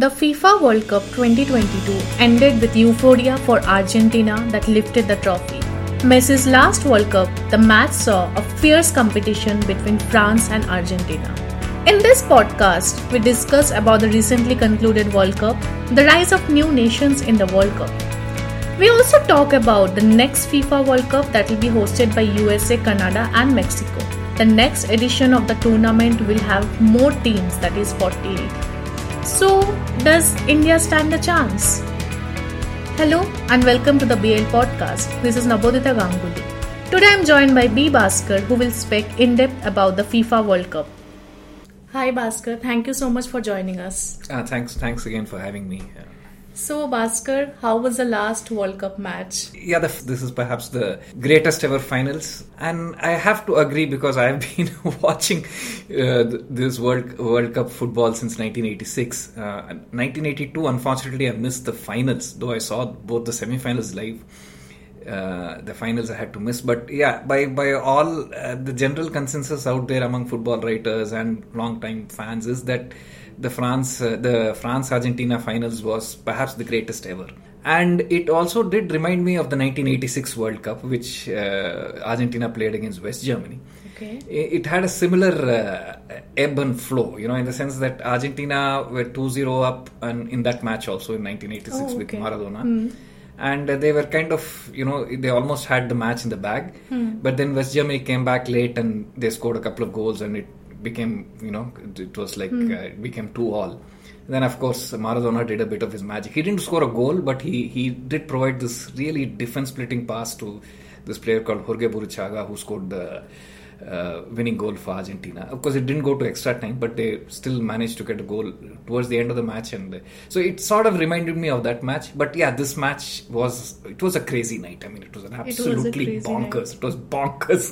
The FIFA World Cup 2022 ended with euphoria for Argentina that lifted the trophy. Messi's last World Cup, the match saw a fierce competition between France and Argentina. In this podcast, we discuss about the recently concluded World Cup, the rise of new nations in the World Cup. We also talk about the next FIFA World Cup that will be hosted by USA, Canada, and Mexico. The next edition of the tournament will have more teams, that is 48. So, does India stand a chance? Hello and welcome to the BL podcast. This is Nabodita Ganguly. Today I'm joined by B. Bhaskar who will speak in depth about the FIFA World Cup. Hi Bhaskar, thank you so much for joining us. Uh, thanks, thanks again for having me. So Bhaskar, how was the last World Cup match? yeah, the, this is perhaps the greatest ever finals, and I have to agree because I've been watching uh, this World World Cup football since 1986. Uh, 1982, unfortunately, I missed the finals, though I saw both the semi-finals live. Uh, the finals I had to miss, but yeah, by by all uh, the general consensus out there among football writers and long-time fans is that the France uh, the France Argentina finals was perhaps the greatest ever, and it also did remind me of the 1986 World Cup, which uh, Argentina played against West Germany. Okay. It had a similar uh, ebb and flow, you know, in the sense that Argentina were 2-0 up and in that match also in 1986 Oh, with okay. Maradona and uh, they were kind of you know they almost had the match in the bag but then west germany came back late and they scored a couple of goals and it became you know it, was like uh, it became two all. Then of course maradona did a bit of his magic. He didn't score a goal but he he did provide this really defense splitting pass to this player called jorge burruchaga who scored the uh, winning goal for Argentina. Of course, it didn't go to extra time, but they still managed to get a goal towards the end of the match, and uh, so it sort of reminded me of that match. But yeah, this match was it was a crazy night. I mean, it was an was absolutely crazy bonkers. It was bonkers.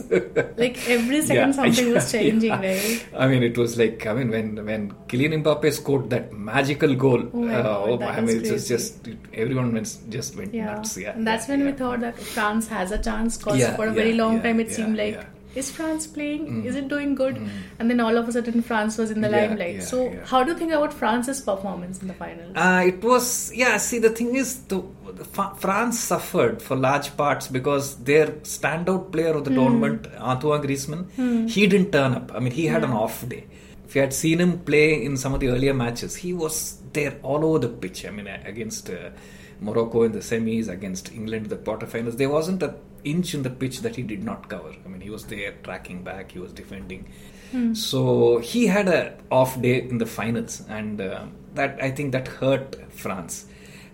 Like every second Yeah, something was changing, yeah. right? I mean, it was like I mean when when Kylian Mbappe scored that magical goal. Oh uh, God, oh, I was mean, it was just everyone went just went Yeah. nuts. Yeah, and that's yeah, when we yeah. thought that France has a chance because Yeah, for a yeah, very long yeah, time it yeah, seemed like yeah. Is France playing? Is it doing good? And then all of a sudden France was in the Yeah, limelight. yeah, so yeah. how do you think about France's performance in the finals? Uh, it was yeah. See, the thing is, the, the France suffered for large parts because their standout player of the Hmm. tournament, Antoine Griezmann, he didn't turn up. I mean, he had an off day. If you had seen him play in some of the earlier matches, he was there all over the pitch. I mean, against uh, Morocco in the semis, against England in the quarterfinals, there wasn't an inch in the pitch that he did not cover. I mean, he was there tracking back, he was defending. So he had a off day in the finals, and uh, that I think that hurt France.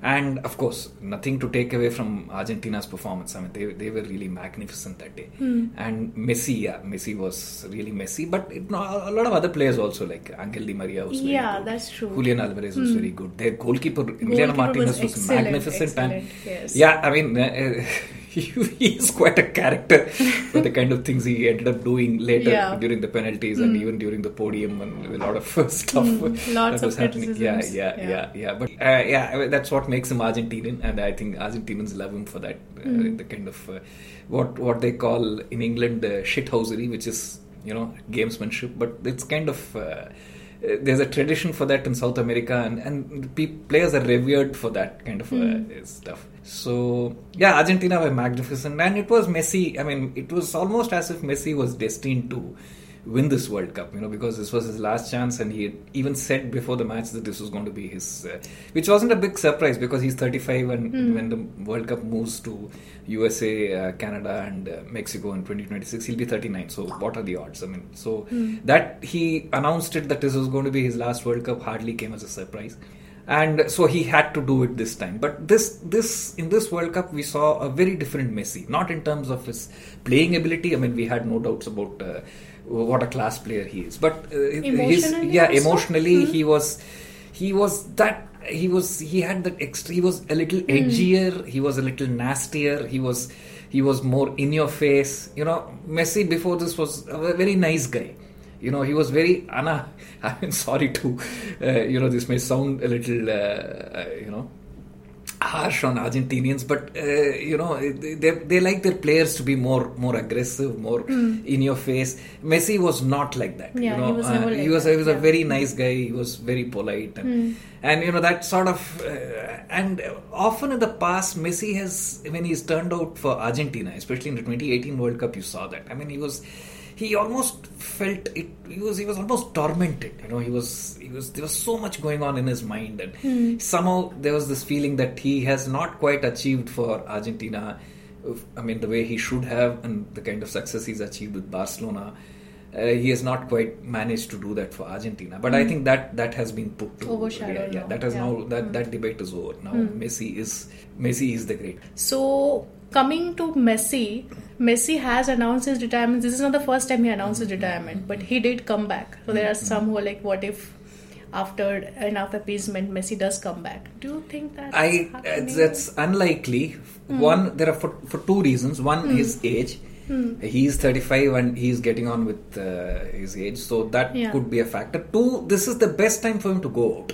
And of course, nothing to take away from Argentina's performance. I mean, they, they were really magnificent that day. And Messi, yeah, Messi was really Messi. But it, no, a lot of other players also, like Angel Di Maria was very Yeah, good. that's true. Julian Alvarez was very good. Their goalkeeper, Emiliano Martinez, was, excellent, magnificent. and excellent, yes. yeah, I mean, uh, he, is quite a character for the kind of things he ended up doing later Yeah. During the penalties and even during the podium and a lot of stuff Mm, lots that of was happening. Yeah, yeah, Yeah. yeah, yeah. But uh, yeah, that's what makes him Argentinian, and I think Argentinians love him for that. Uh, Hmm. The kind of uh, what what they call in England uh, shithousery, which is you know gamesmanship, but it's kind of. There's a tradition for that in South America, and and pe- players are revered for that kind of uh, Hmm. stuff. So yeah, Argentina were magnificent, and it was Messi. I mean, it was almost as if Messi was destined to win this World Cup, you know, because this was his last chance, and he had even said before the match that this was going to be his, uh, which wasn't a big surprise because he's 35, and when the World Cup moves to USA, uh, Canada, and uh, Mexico in 2026, he'll be 39. So what are the odds? I mean, so that he announced it that this was going to be his last World Cup hardly came as a surprise. And so he had to do it this time. But this this in this world cup we saw a very different messi not in terms of his playing ability. I mean we had no doubts about uh, what a class player he is but uh, his yeah also? emotionally he was he was that he was he had that extra he was a little edgier he was a little nastier he was he was more in your face you know messi before this was a very nice guy you know he was very Anna. I mean, sorry to, uh, you know, this may sound a little, uh, uh, you know, harsh on Argentinians, but uh, you know they, they like their players to be more more aggressive, more in your face. Messi was not like that. Yeah, you know, he was never uh, like he was that, he was a yeah. Hmm. very nice guy. He was very polite, and, and you know that sort of. Uh, and often in the past, Messi has when he's turned out for Argentina, especially in the 2018 World Cup, you saw that. I mean, he was he almost felt it he was he was almost tormented you know he was he was there was so much going on in his mind and hmm. somehow there was this feeling that he has not quite achieved for argentina i mean the way he should have and the kind of success he's achieved with barcelona uh, he has not quite managed to do that for Argentina, but I hmm. think that that has been put to Overshadowed Yeah, yeah, now. that has Yeah. now that hmm. that debate is over. Now Messi is Messi is the great. So coming to Messi, Messi has announced his retirement. This is not the first time he announced his retirement, but he did come back. So there are some who are like, what if after enough appeasement, Messi does come back? Do you think that I uh, that's unlikely. Hmm. One, there are for, for two reasons. One, his age. Hmm. He's 35 and he's getting on with uh, his age, so that Yeah. could be a factor. Two, this is the best time for him to go out.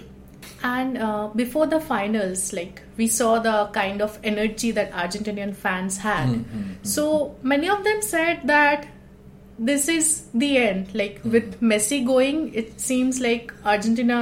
And uh, before the finals, like we saw the kind of energy that Argentinian fans had. Hmm, So many of them said that this is the end. Like Hmm. with Messi going, it seems like Argentina,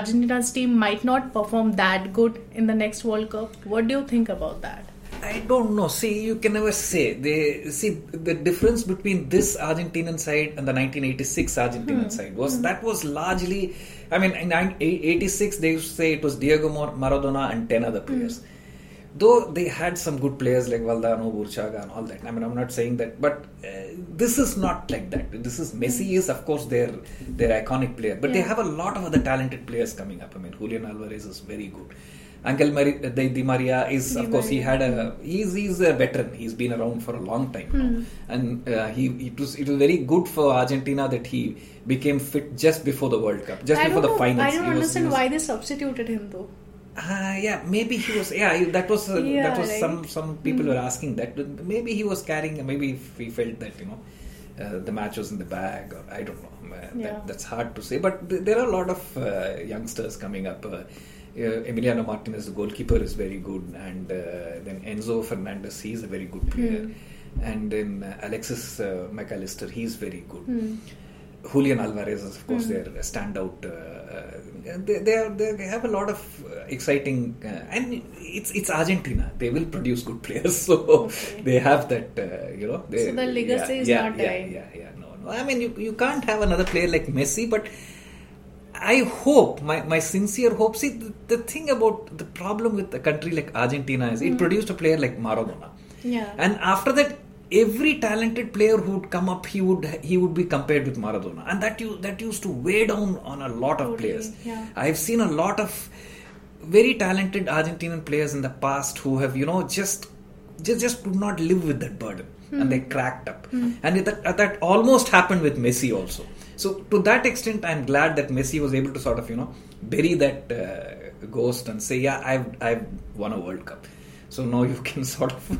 Argentina's team might not perform that good in the next World Cup. What do you think about that? I don't know. See, you can never say. They see the difference between this Argentinian side and the 1986 Argentinian side was that was largely. I mean, in 86 they used to say it was Diego Mar- Maradona and ten other players. Though they had some good players like Valdano, Burchaga, and all that. I mean, I'm not saying that, but uh, this is not like that. This is Messi is of course their their iconic player, but they have a lot of other talented players coming up. I mean, Julian Alvarez is very good. Angel Mari- Di Di Maria is, Di of course, he had a he's he's a veteran. He's been around for a long time. Hmm. and uh, he it was it was very good for Argentina that he became fit just before the World Cup, just I before the know. finals. I don't He understand was- why they substituted him though. Ah, yeah, maybe he was. Yeah, that was uh, Yeah, that was right. some some people were asking that. Maybe he was carrying. Maybe if he felt that you know. Uh, the match was in the bag, or I don't know. Uh, Yeah. that, that's hard to say. But th- there are a lot of uh, youngsters coming up. Uh, Emiliano Martinez, the goalkeeper, is very good, and uh, then Enzo Fernandez, he's a very good player, and then uh, Alexis uh, Mac Allister, he's very good. Hmm. Julian Alvarez is, of course, their standout. Uh, they, they, are, they have a lot of exciting, uh, and it's it's Argentina. They will produce good players, so Okay. they have that. Uh, you know, they, So the legacy yeah, is yeah, not yeah, dying. Yeah, yeah, no, no. I mean, you you can't have another player like Messi, but. I hope my, my sincere hope. See, the, the thing about the problem with a country like Argentina is it hmm. produced a player like Maradona. Yeah. And after that, every talented player who would come up, he would he would be compared with Maradona, and that you that used to weigh down on a lot of Totally, players. yeah. I've seen a lot of very talented Argentinian players in the past who have you know just just just could not live with that burden, and hmm. they cracked up, hmm. and that that almost happened with Messi also. So to that extent, I'm glad that Messi was able to sort of you know bury that uh, ghost and say, yeah, I've I've won a World Cup. So now you can sort of,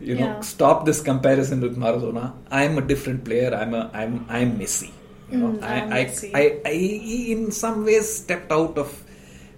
you know, Yeah. stop this comparison with Maradona. I'm a different player. I'm a I'm I'm Messi. You know, Mm, I, I, I I he in some ways stepped out of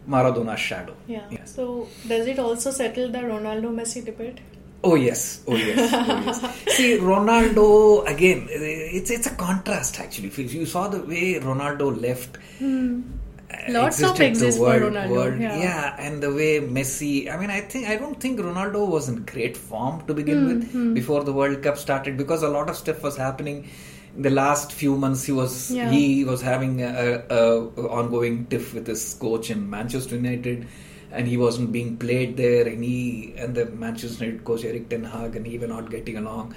Maradona's shadow. Yeah. Yeah. So does it also settle the Ronaldo Messi debate? Oh yes, oh yes, oh yes. See, Ronaldo again. It's it's a contrast actually. If you saw the way Ronaldo left, uh, Lots of exist the for world, Ronaldo, world- yeah. and the way Messi. I mean, I think I don't think Ronaldo was in great form to begin Hmm, with before the World Cup started because a lot of stuff was happening. In the last few months, he was Yeah. he was having a, a, a ongoing tiff with his coach in Manchester United, and he wasn't being played there. And he and the Manchester United coach Erik Ten Hag and he were not getting along,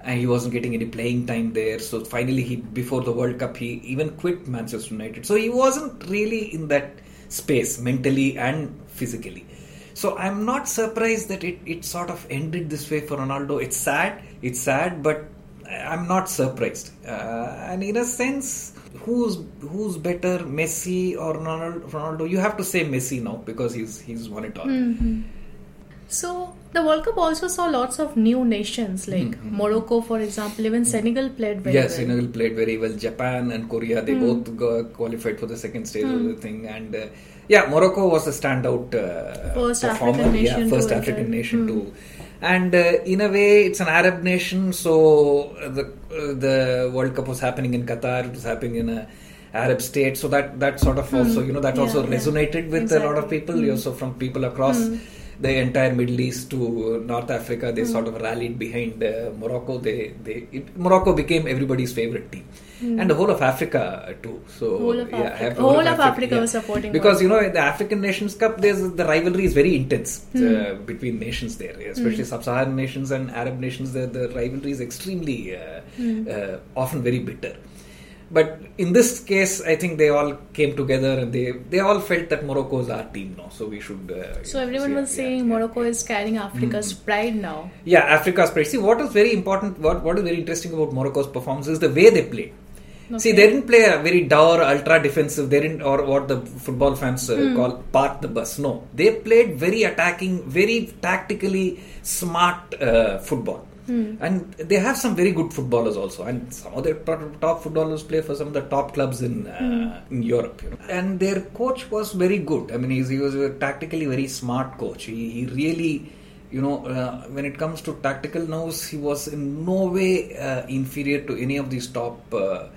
and he wasn't getting any playing time there. So finally, he before the World Cup, he even quit Manchester United. So he wasn't really in that space mentally and physically. So I'm not surprised that it, it sort of ended this way for Ronaldo. It's sad, it's sad, but I'm not surprised. Uh, and in a sense, who's who's better, Messi or Ronaldo? You have to say Messi now because he's he's won it all. So the World Cup also saw lots of new nations like Morocco, for example. Even Senegal played very yes, well. Senegal played very well. Japan and Korea, they both go, qualified for the second stage of the thing. And uh, Yeah, Morocco was a standout uh, First performer. African yeah, nation first African nation Hmm. to. And uh, in a way, it's an Arab nation, so uh, the uh, the World Cup was happening in Qatar. It was happening in a Arab state, so that that sort of also you know that. Yeah, also yeah. resonated with a lot of Exactly. people. Hmm. Also from people across the entire Middle East to North Africa, they sort of rallied behind uh, Morocco. They they it, Morocco became everybody's favorite team, and the whole of Africa too. So Whole of yeah, Africa- have whole of Africa was supporting because you know the African Nations Cup. There's the rivalry is very intense Hmm. uh, between nations there, especially sub-Saharan nations and Arab nations. The, the rivalry is extremely uh, Hmm. uh, often very bitter. But in this case, I think they all came together and they they all felt that Morocco is our team now, so we should. Uh, So everyone was saying yeah, Morocco yeah. is carrying Africa's pride now. Yeah, Africa's pride. See, what is very important, what, what is very interesting about Morocco's performance is the way they play. See, they didn't play a very dour, ultra defensive. They didn't, or what the football fans uh, Hmm. call park the bus. No, they played very attacking, very tactically smart uh, football. Hmm. And they have some very good footballers also, and some of their top footballers play for some of the top clubs in uh, Hmm. in Europe. You know. And their coach was very good. I mean, he's, he was a tactically very smart coach. He, he really, you know, uh, when it comes to tactical nous, he was in no way uh, inferior to any of these top uh,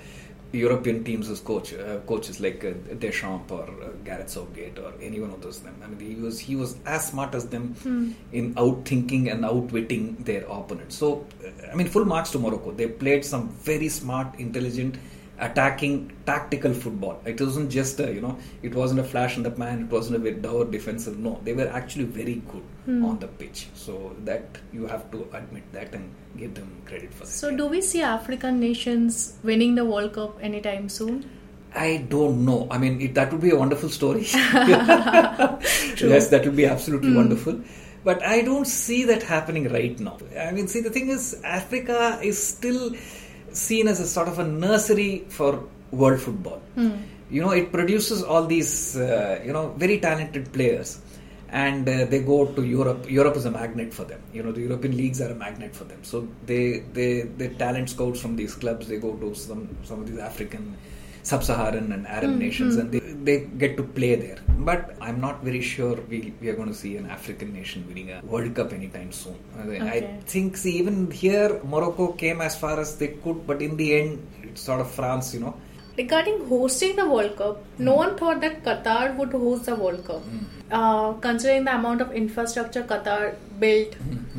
European teams as coach, uh, coaches like uh, Deschamps or uh, Gareth Southgate or any one of those. Them. I mean, he was he was as smart as them in outthinking and outwitting their opponents. So, uh, I mean, full marks to Morocco. They played some very smart, intelligent, attacking, tactical football. It wasn't just a, you know, it wasn't a flash in the pan. It wasn't a very dour defensive. No, they were actually very good hmm. on the pitch. So that you have to admit that and give them credit for that. So do we see African nations winning the World Cup anytime soon? I don't know. I mean, it, that would be a wonderful story. yes, that would be absolutely hmm. wonderful. But I don't see that happening right now. I mean, see, the thing is, Africa is still seen as a sort of a nursery for world football. You know, it produces all these, uh, you know, very talented players. And uh, they go to Europe. Europe is a magnet for them. You know, the European leagues are a magnet for them. So they, they, they talent scouts from these clubs. They go to some some of these African sub-Saharan and Arab hmm, nations, hmm. and they, they get to play there. But I'm not very sure we, we are going to see an African nation winning a World Cup anytime soon. I, I think, see, even here, Morocco came as far as they could, but in the end, it's sort of France, you know. Regarding hosting the World Cup, hmm. no one thought that Qatar would host the World Cup. Uh, considering the amount of infrastructure Qatar built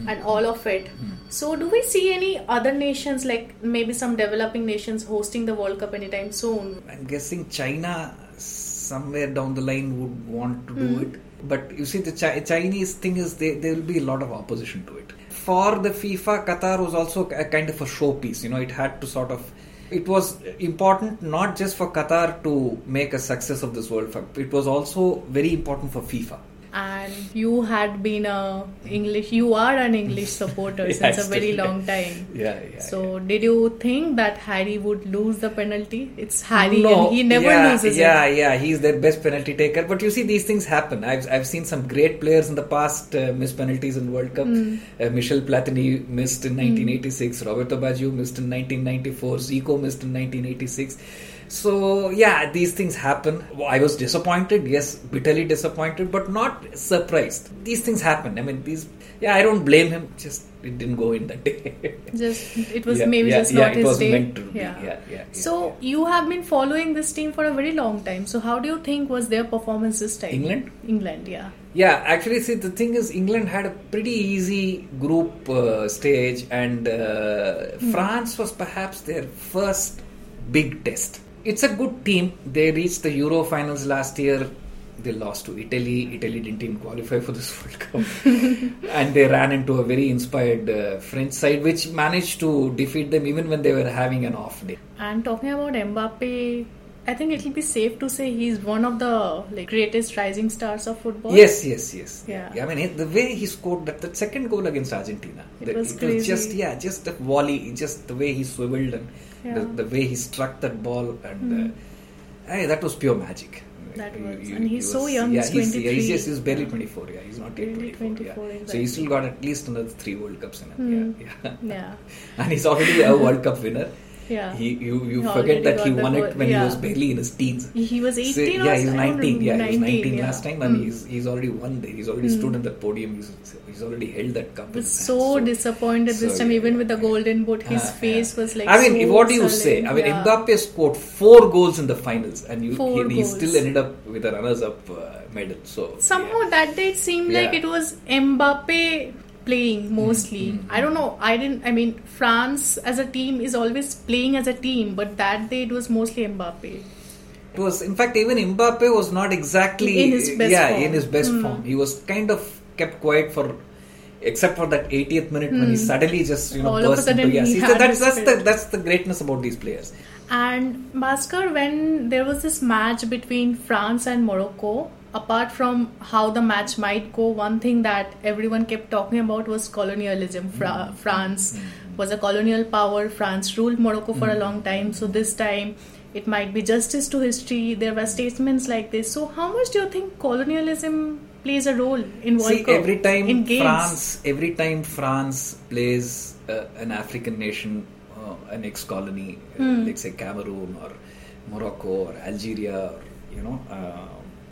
and all of it. So, do we see any other nations, like maybe some developing nations, hosting the World Cup anytime soon? I'm guessing China somewhere down the line would want to do hmm. it. But you see, the Chi- Chinese thing is they, there will be a lot of opposition to it. For the FIFA, Qatar was also a kind of a showpiece. You know, it had to sort of. It was important not just for Qatar to make a success of this World Cup. It was also very important for FIFA. And you had been a English, you are an English supporter Yeah, since a very yeah. long time. Yeah, yeah. So, did you think that Harry would lose the penalty? It's Harry, No, and he never yeah, loses Yeah, it. yeah, yeah, he's their best penalty taker. But you see, these things happen. I've I've seen some great players in the past uh, miss penalties in World Cup. Hmm. Uh, Michel Platini missed in 1986. Roberto Baggio missed in 1994. Zico missed in 1986. So yeah, these things happen. I was disappointed, yes, bitterly disappointed, but not surprised. These things happen. I mean, these. Yeah, I don't blame him. Just it didn't go in that day. Just it was Yeah, maybe yeah, just yeah, not his was day. meant to be. Yeah, yeah, yeah, So you have been following this team for a very long time. So how do you think was their performance this time? England? England, yeah. Yeah, actually, see, the thing is, England had a pretty easy group uh, stage, and uh, France was perhaps their first big test. It's a good team. They reached the Euro finals last year. They lost to Italy. Italy didn't even qualify for this World Cup. and they ran into a very inspired uh, French side, which managed to defeat them even when they were having an off day. And talking about Mbappe, I think it will be safe to say he's one of the like greatest rising stars of football. Yes, yes, yes. Yeah. I mean, the way he scored that, that second goal against Argentina, It the- was it crazy. was just yeah, just the volley, just the way he swiveled and Yeah. The, the way he struck that ball, and uh, hey, that was pure magic. That was- he- and he's he so was- young, Yeah, he's he's, yeah, he's, 23. just, he's barely Yeah. 24. Yeah, he's not yet Barely 24. 24, yeah. So he's still got at least another three World Cups in him. Hmm. Yeah, yeah. Yeah. and he's already a World Cup winner. Yeah. He you you He forget that he won it when Yeah. he was barely in his teens. He was 18 So, or yeah, he's I 19. Yeah, remember. he was 19 yeah. last time, and Mm. he's he's already won. there. he's already stood on that podium. He's he's already held that cup. Was so hands. disappointed this so, time, yeah, even with the golden boot. His Ah, face was like. I mean, so what do you sullen. say? I mean, Yeah. Mbappe scored four goals in the finals, and you, he, he still ended up with a runners-up uh, medal. So Somehow that day it seemed like it was Mbappe playing mostly. Mm-hmm. I don't know. I didn't. I mean, France as a team is always playing as a team, but that day it was mostly Mbappe. It was, in fact, even Mbappe was not exactly In his best yeah form. in his best Hmm. form. He was kind of kept quiet for. Except for that 80th minute when he suddenly just you know Hmm. All burst into yes. he that's the that's the greatness about these players. And Bhaskar, when there was this match between France and Morocco, apart from how the match might go, one thing that everyone kept talking about was colonialism. Fra- France was a colonial power. France ruled Morocco for a long time. So this time, it might be justice to history. There were statements like this. So how much do you think colonialism plays a role in World See, Cup? every time in games? France, every time France plays uh, an African nation, uh, an ex-colony, uh, Hmm. like say Cameroon or Morocco or Algeria, or you know,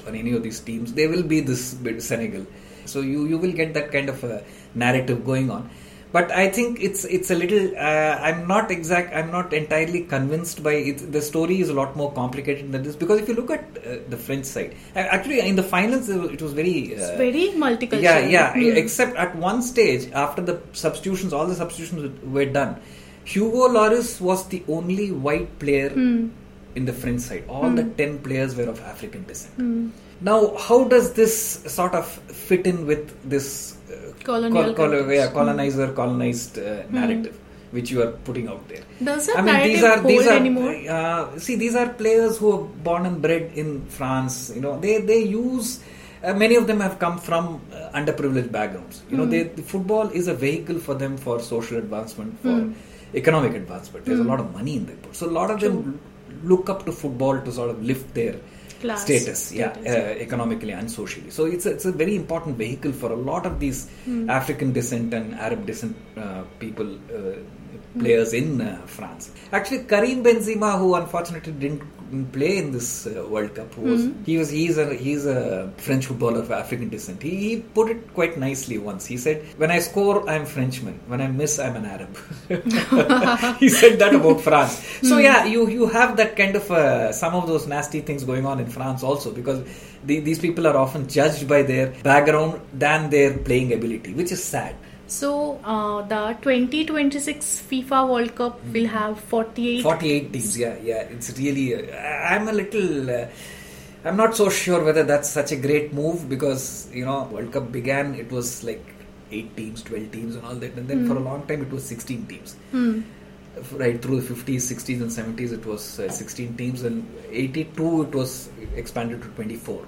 uh, or any of these teams, there will be this bit Senegal. So you you will get that kind of a narrative going on. But I think it's it's a little. Uh, I'm not exact. I'm not entirely convinced by it. The story is a lot more complicated than this because if you look at uh, the French side, uh, actually in the finals it was very. Uh, It's very multicultural. yeah, yeah. Hmm. Except at one stage, after the substitutions, all the substitutions were done. Hugo Lloris was the only white player Hmm. In the French side. All the ten players were of African descent. Hmm. Now, how does this sort of fit in with this uh, Colonial col- context. yeah, colonizer colonized uh, narrative which you are putting out there? Does that I mean, these are these are anymore? Uh, see these are players who are born and bred in France. You know, they they use. Uh, many of them have come from uh, underprivileged backgrounds. You know, they, the football is a vehicle for them for social advancement, for Hmm. economic advancement. There's a lot of money in them. So a lot of them look up to football to sort of lift their Class status, yeah, status, uh, economically and socially. So it's a, it's a very important vehicle for a lot of these Hmm. African descent and Arab descent uh, people, uh, players in uh, France. Actually, Karim Benzema, who unfortunately didn't play in this uh, World Cup, who was Hmm. he was he's a he's a French footballer of African descent. He, he put it quite nicely once. He said, "When I score, I'm Frenchman. When I miss, I'm an Arab." he said that about France. So yeah, you you have that kind of uh, some of those nasty things going on in France also because the, these people are often judged by their background than their playing ability, which is sad. So uh, the 2026 FIFA World Cup will have 48. 48 teams, yeah, yeah. It's really. Uh, I'm a little. Uh, I'm not so sure whether that's such a great move because you know World Cup began. It was like eight teams, 12 teams, and all that, and then for a long time it was 16 teams. Hmm. right through the 50s 60s and 70s it was uh, 16 teams and 82 it was expanded to 24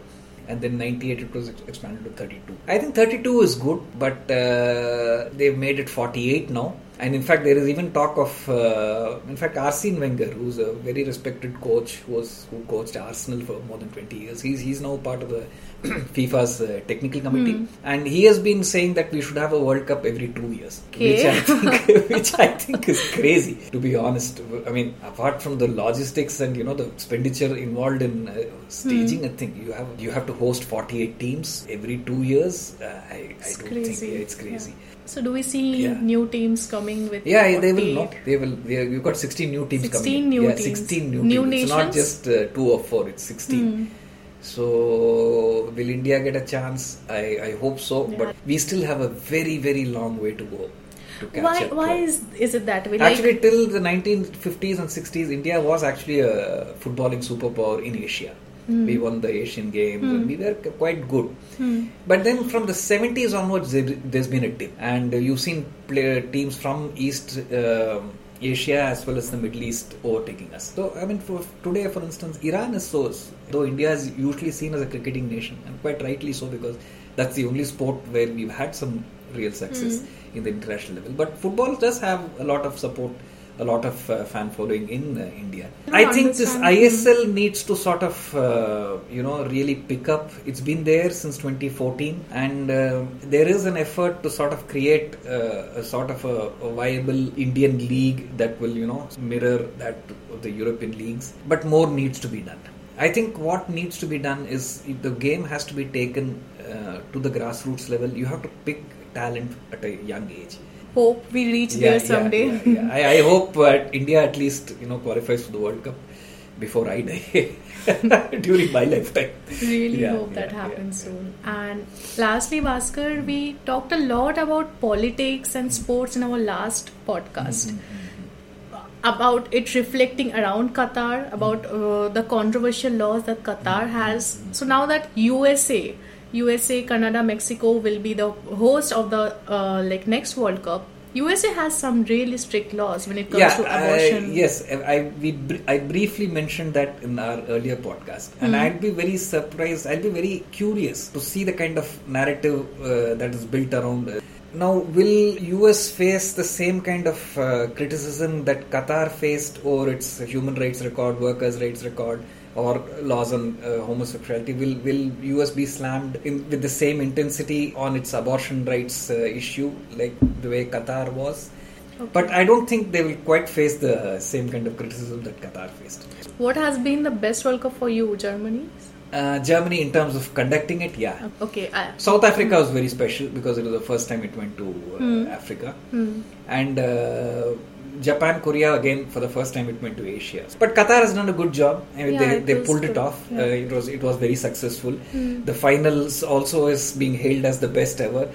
and then 98 it was expanded to 32 i think 32 is good but uh, they've made it 48 now. And in fact there is even talk of uh, in fact arsene wenger who's a very respected coach who was who coached arsenal for more than 20 years. He's he's now part of the fifa's uh, technical committee and he has been saying that we should have a world cup every 2 years which i think which I think is crazy, to be honest. I mean, apart from the logistics and you know the expenditure involved in uh, staging a thing, you have you have to host 48 teams every two years. Uh, I, I It's don't crazy. think yeah, it's crazy. So do we see Yeah. new teams coming with? Yeah, they will not. They will. They, you've got 16 new teams 16 coming. in. new yeah, teams. 16 new, New teams. It's not just uh, two or four. It's 16. Hmm. So will India get a chance? I, I hope so. Yeah. But we still have a very very long way to go to Why? up. Why is is it that way? Like, Actually, till the 1950s and 60s, India was actually a footballing superpower in Asia. We won the Asian Games and we were quite good. Hmm. But then from the 70s onwards, there- there's been a dip. And you've seen play, teams from East um Asia as well as the Middle East overtaking us. So, I mean, for today, for instance, Iran is so, though India is usually seen as a cricketing nation, and quite rightly so because that's the only sport where we've had some real success hmm. in the international level. But football does have a lot of support a lot of uh, fan following in uh, India. I I think this. ISL needs to sort of uh, you know really pick up. It's been there since 2014, and there is an effort to sort of create uh, a sort of a, a viable Indian league that will you know mirror that of the European leagues. But more needs to be done. I think what needs to be done is the game has to be taken uh, to the grassroots level. You have to pick talent at a young age. Hope we reach there someday. yeah, yeah. I, I hope uh, India at least you know qualifies for the World Cup before I die during my lifetime. really Yeah, hope that yeah, happens yeah. soon. And lastly, Bhaskar, we talked a lot about politics and sports in our last podcast. About it reflecting around Qatar, about uh, the controversial laws that Qatar has. So now that USA, USA, Canada, Mexico will be the host of the uh, like next World Cup. USA has some really strict laws when it comes yeah, to abortion. I, yes, I we br- I briefly mentioned that in our earlier podcast, and Hmm. I'd be very surprised. I'd be very curious to see the kind of narrative uh, that is built around. it. Now, will US face the same kind of uh, criticism that Qatar faced over its human rights record, workers' rights record, or laws on uh, homosexuality? Will will US be slammed in, with the same intensity on its abortion rights uh, issue like the way Qatar was? But I don't think they will quite face the same kind of criticism that Qatar faced. What has been the best World Cup for you, Germany? Uh, Germany, in terms of conducting it, yeah. Okay, South Africa was very special because it was the first time it went to uh, Africa. Hmm. And uh, Japan, Korea, again, for the first time it went to Asia. But Qatar has done a good job. I mean, Yeah, they, they pulled it off. Yeah. Uh, it was it was very successful. Hmm. The finals also is being hailed as the best ever.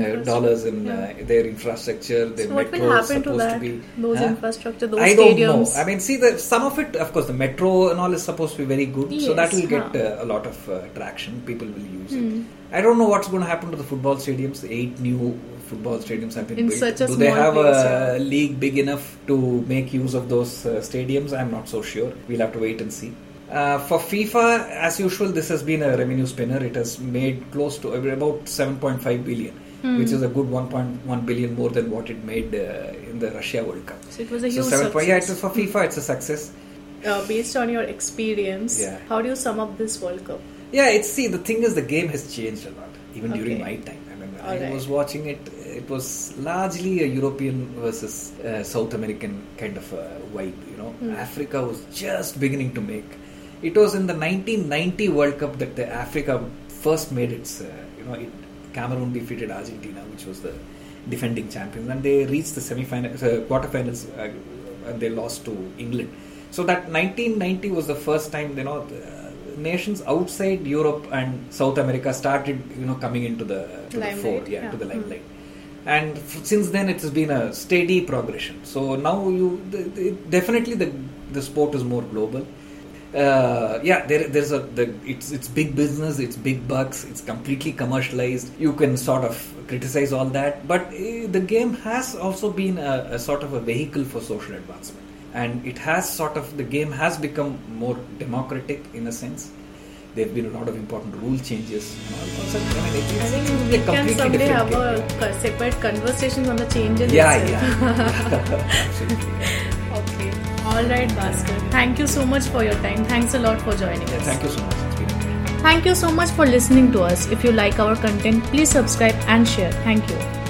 Uh, dollars in uh, their infrastructure, their So what metro will happen to supposed that? to be those Huh? infrastructure, those I don't know. stadiums. I mean, see, the, some of it, of course, the metro and all is supposed to be very good, so that will get uh, a lot of uh, traction. People will use Hmm. it. I don't know what's going to happen to the football stadiums. Eight new football stadiums have been In built. such a Do they have place, a yeah. league big enough to make use of those uh, stadiums? I'm not so sure. We'll have to wait and see. Uh, for FIFA, as usual, this has been a revenue spinner. It has made close to about 7.5 billion, Hmm. which is a good 1.1 billion more than what it made uh, in the Russia World Cup. So it was a So huge seven point yeah, it's success. for FIFA. It's a success. Uh, based on your experience, Yeah. how do you sum up this World Cup? Yeah, it's see the thing is the game has changed a lot even during my time. I mean, I Alright. was watching it. It was largely a European versus uh, South American kind of a vibe. You know, Hmm. Africa was just beginning to make. It was in the 1990 World Cup that the Africa first made its. Uh, you know, it, Cameroon defeated Argentina, which was the defending champions, and they reached the semi-finals, uh, quarterfinals, uh, and they lost to England. So that 1990 was the first time you know the nations outside Europe and South America started you know coming into the, to the Limelight, fore, yeah, yeah. to the limelight. And f- since then, it has been a steady progression. So now you the, the, definitely the the sport is more global. Uh, yeah, there, there's a the, it's it's big business, it's big bucks, it's completely commercialized. You can sort of criticize all that, but uh, the game has also been a, a sort of a vehicle for social advancement, and it has sort of the game has become more democratic in a sense. There have been a lot of important rule changes. and all. Also, I mean, I think we can someday have game, a separate conversation on the changes. Yeah, itself. yeah. Absolutely. All right, Bhaskar. Thank you so much for your time. Thanks a lot for joining Yeah, us. thank you so much. It's been a pleasure. Thank you so much for listening to us. If you like our content, please subscribe and share. Thank you.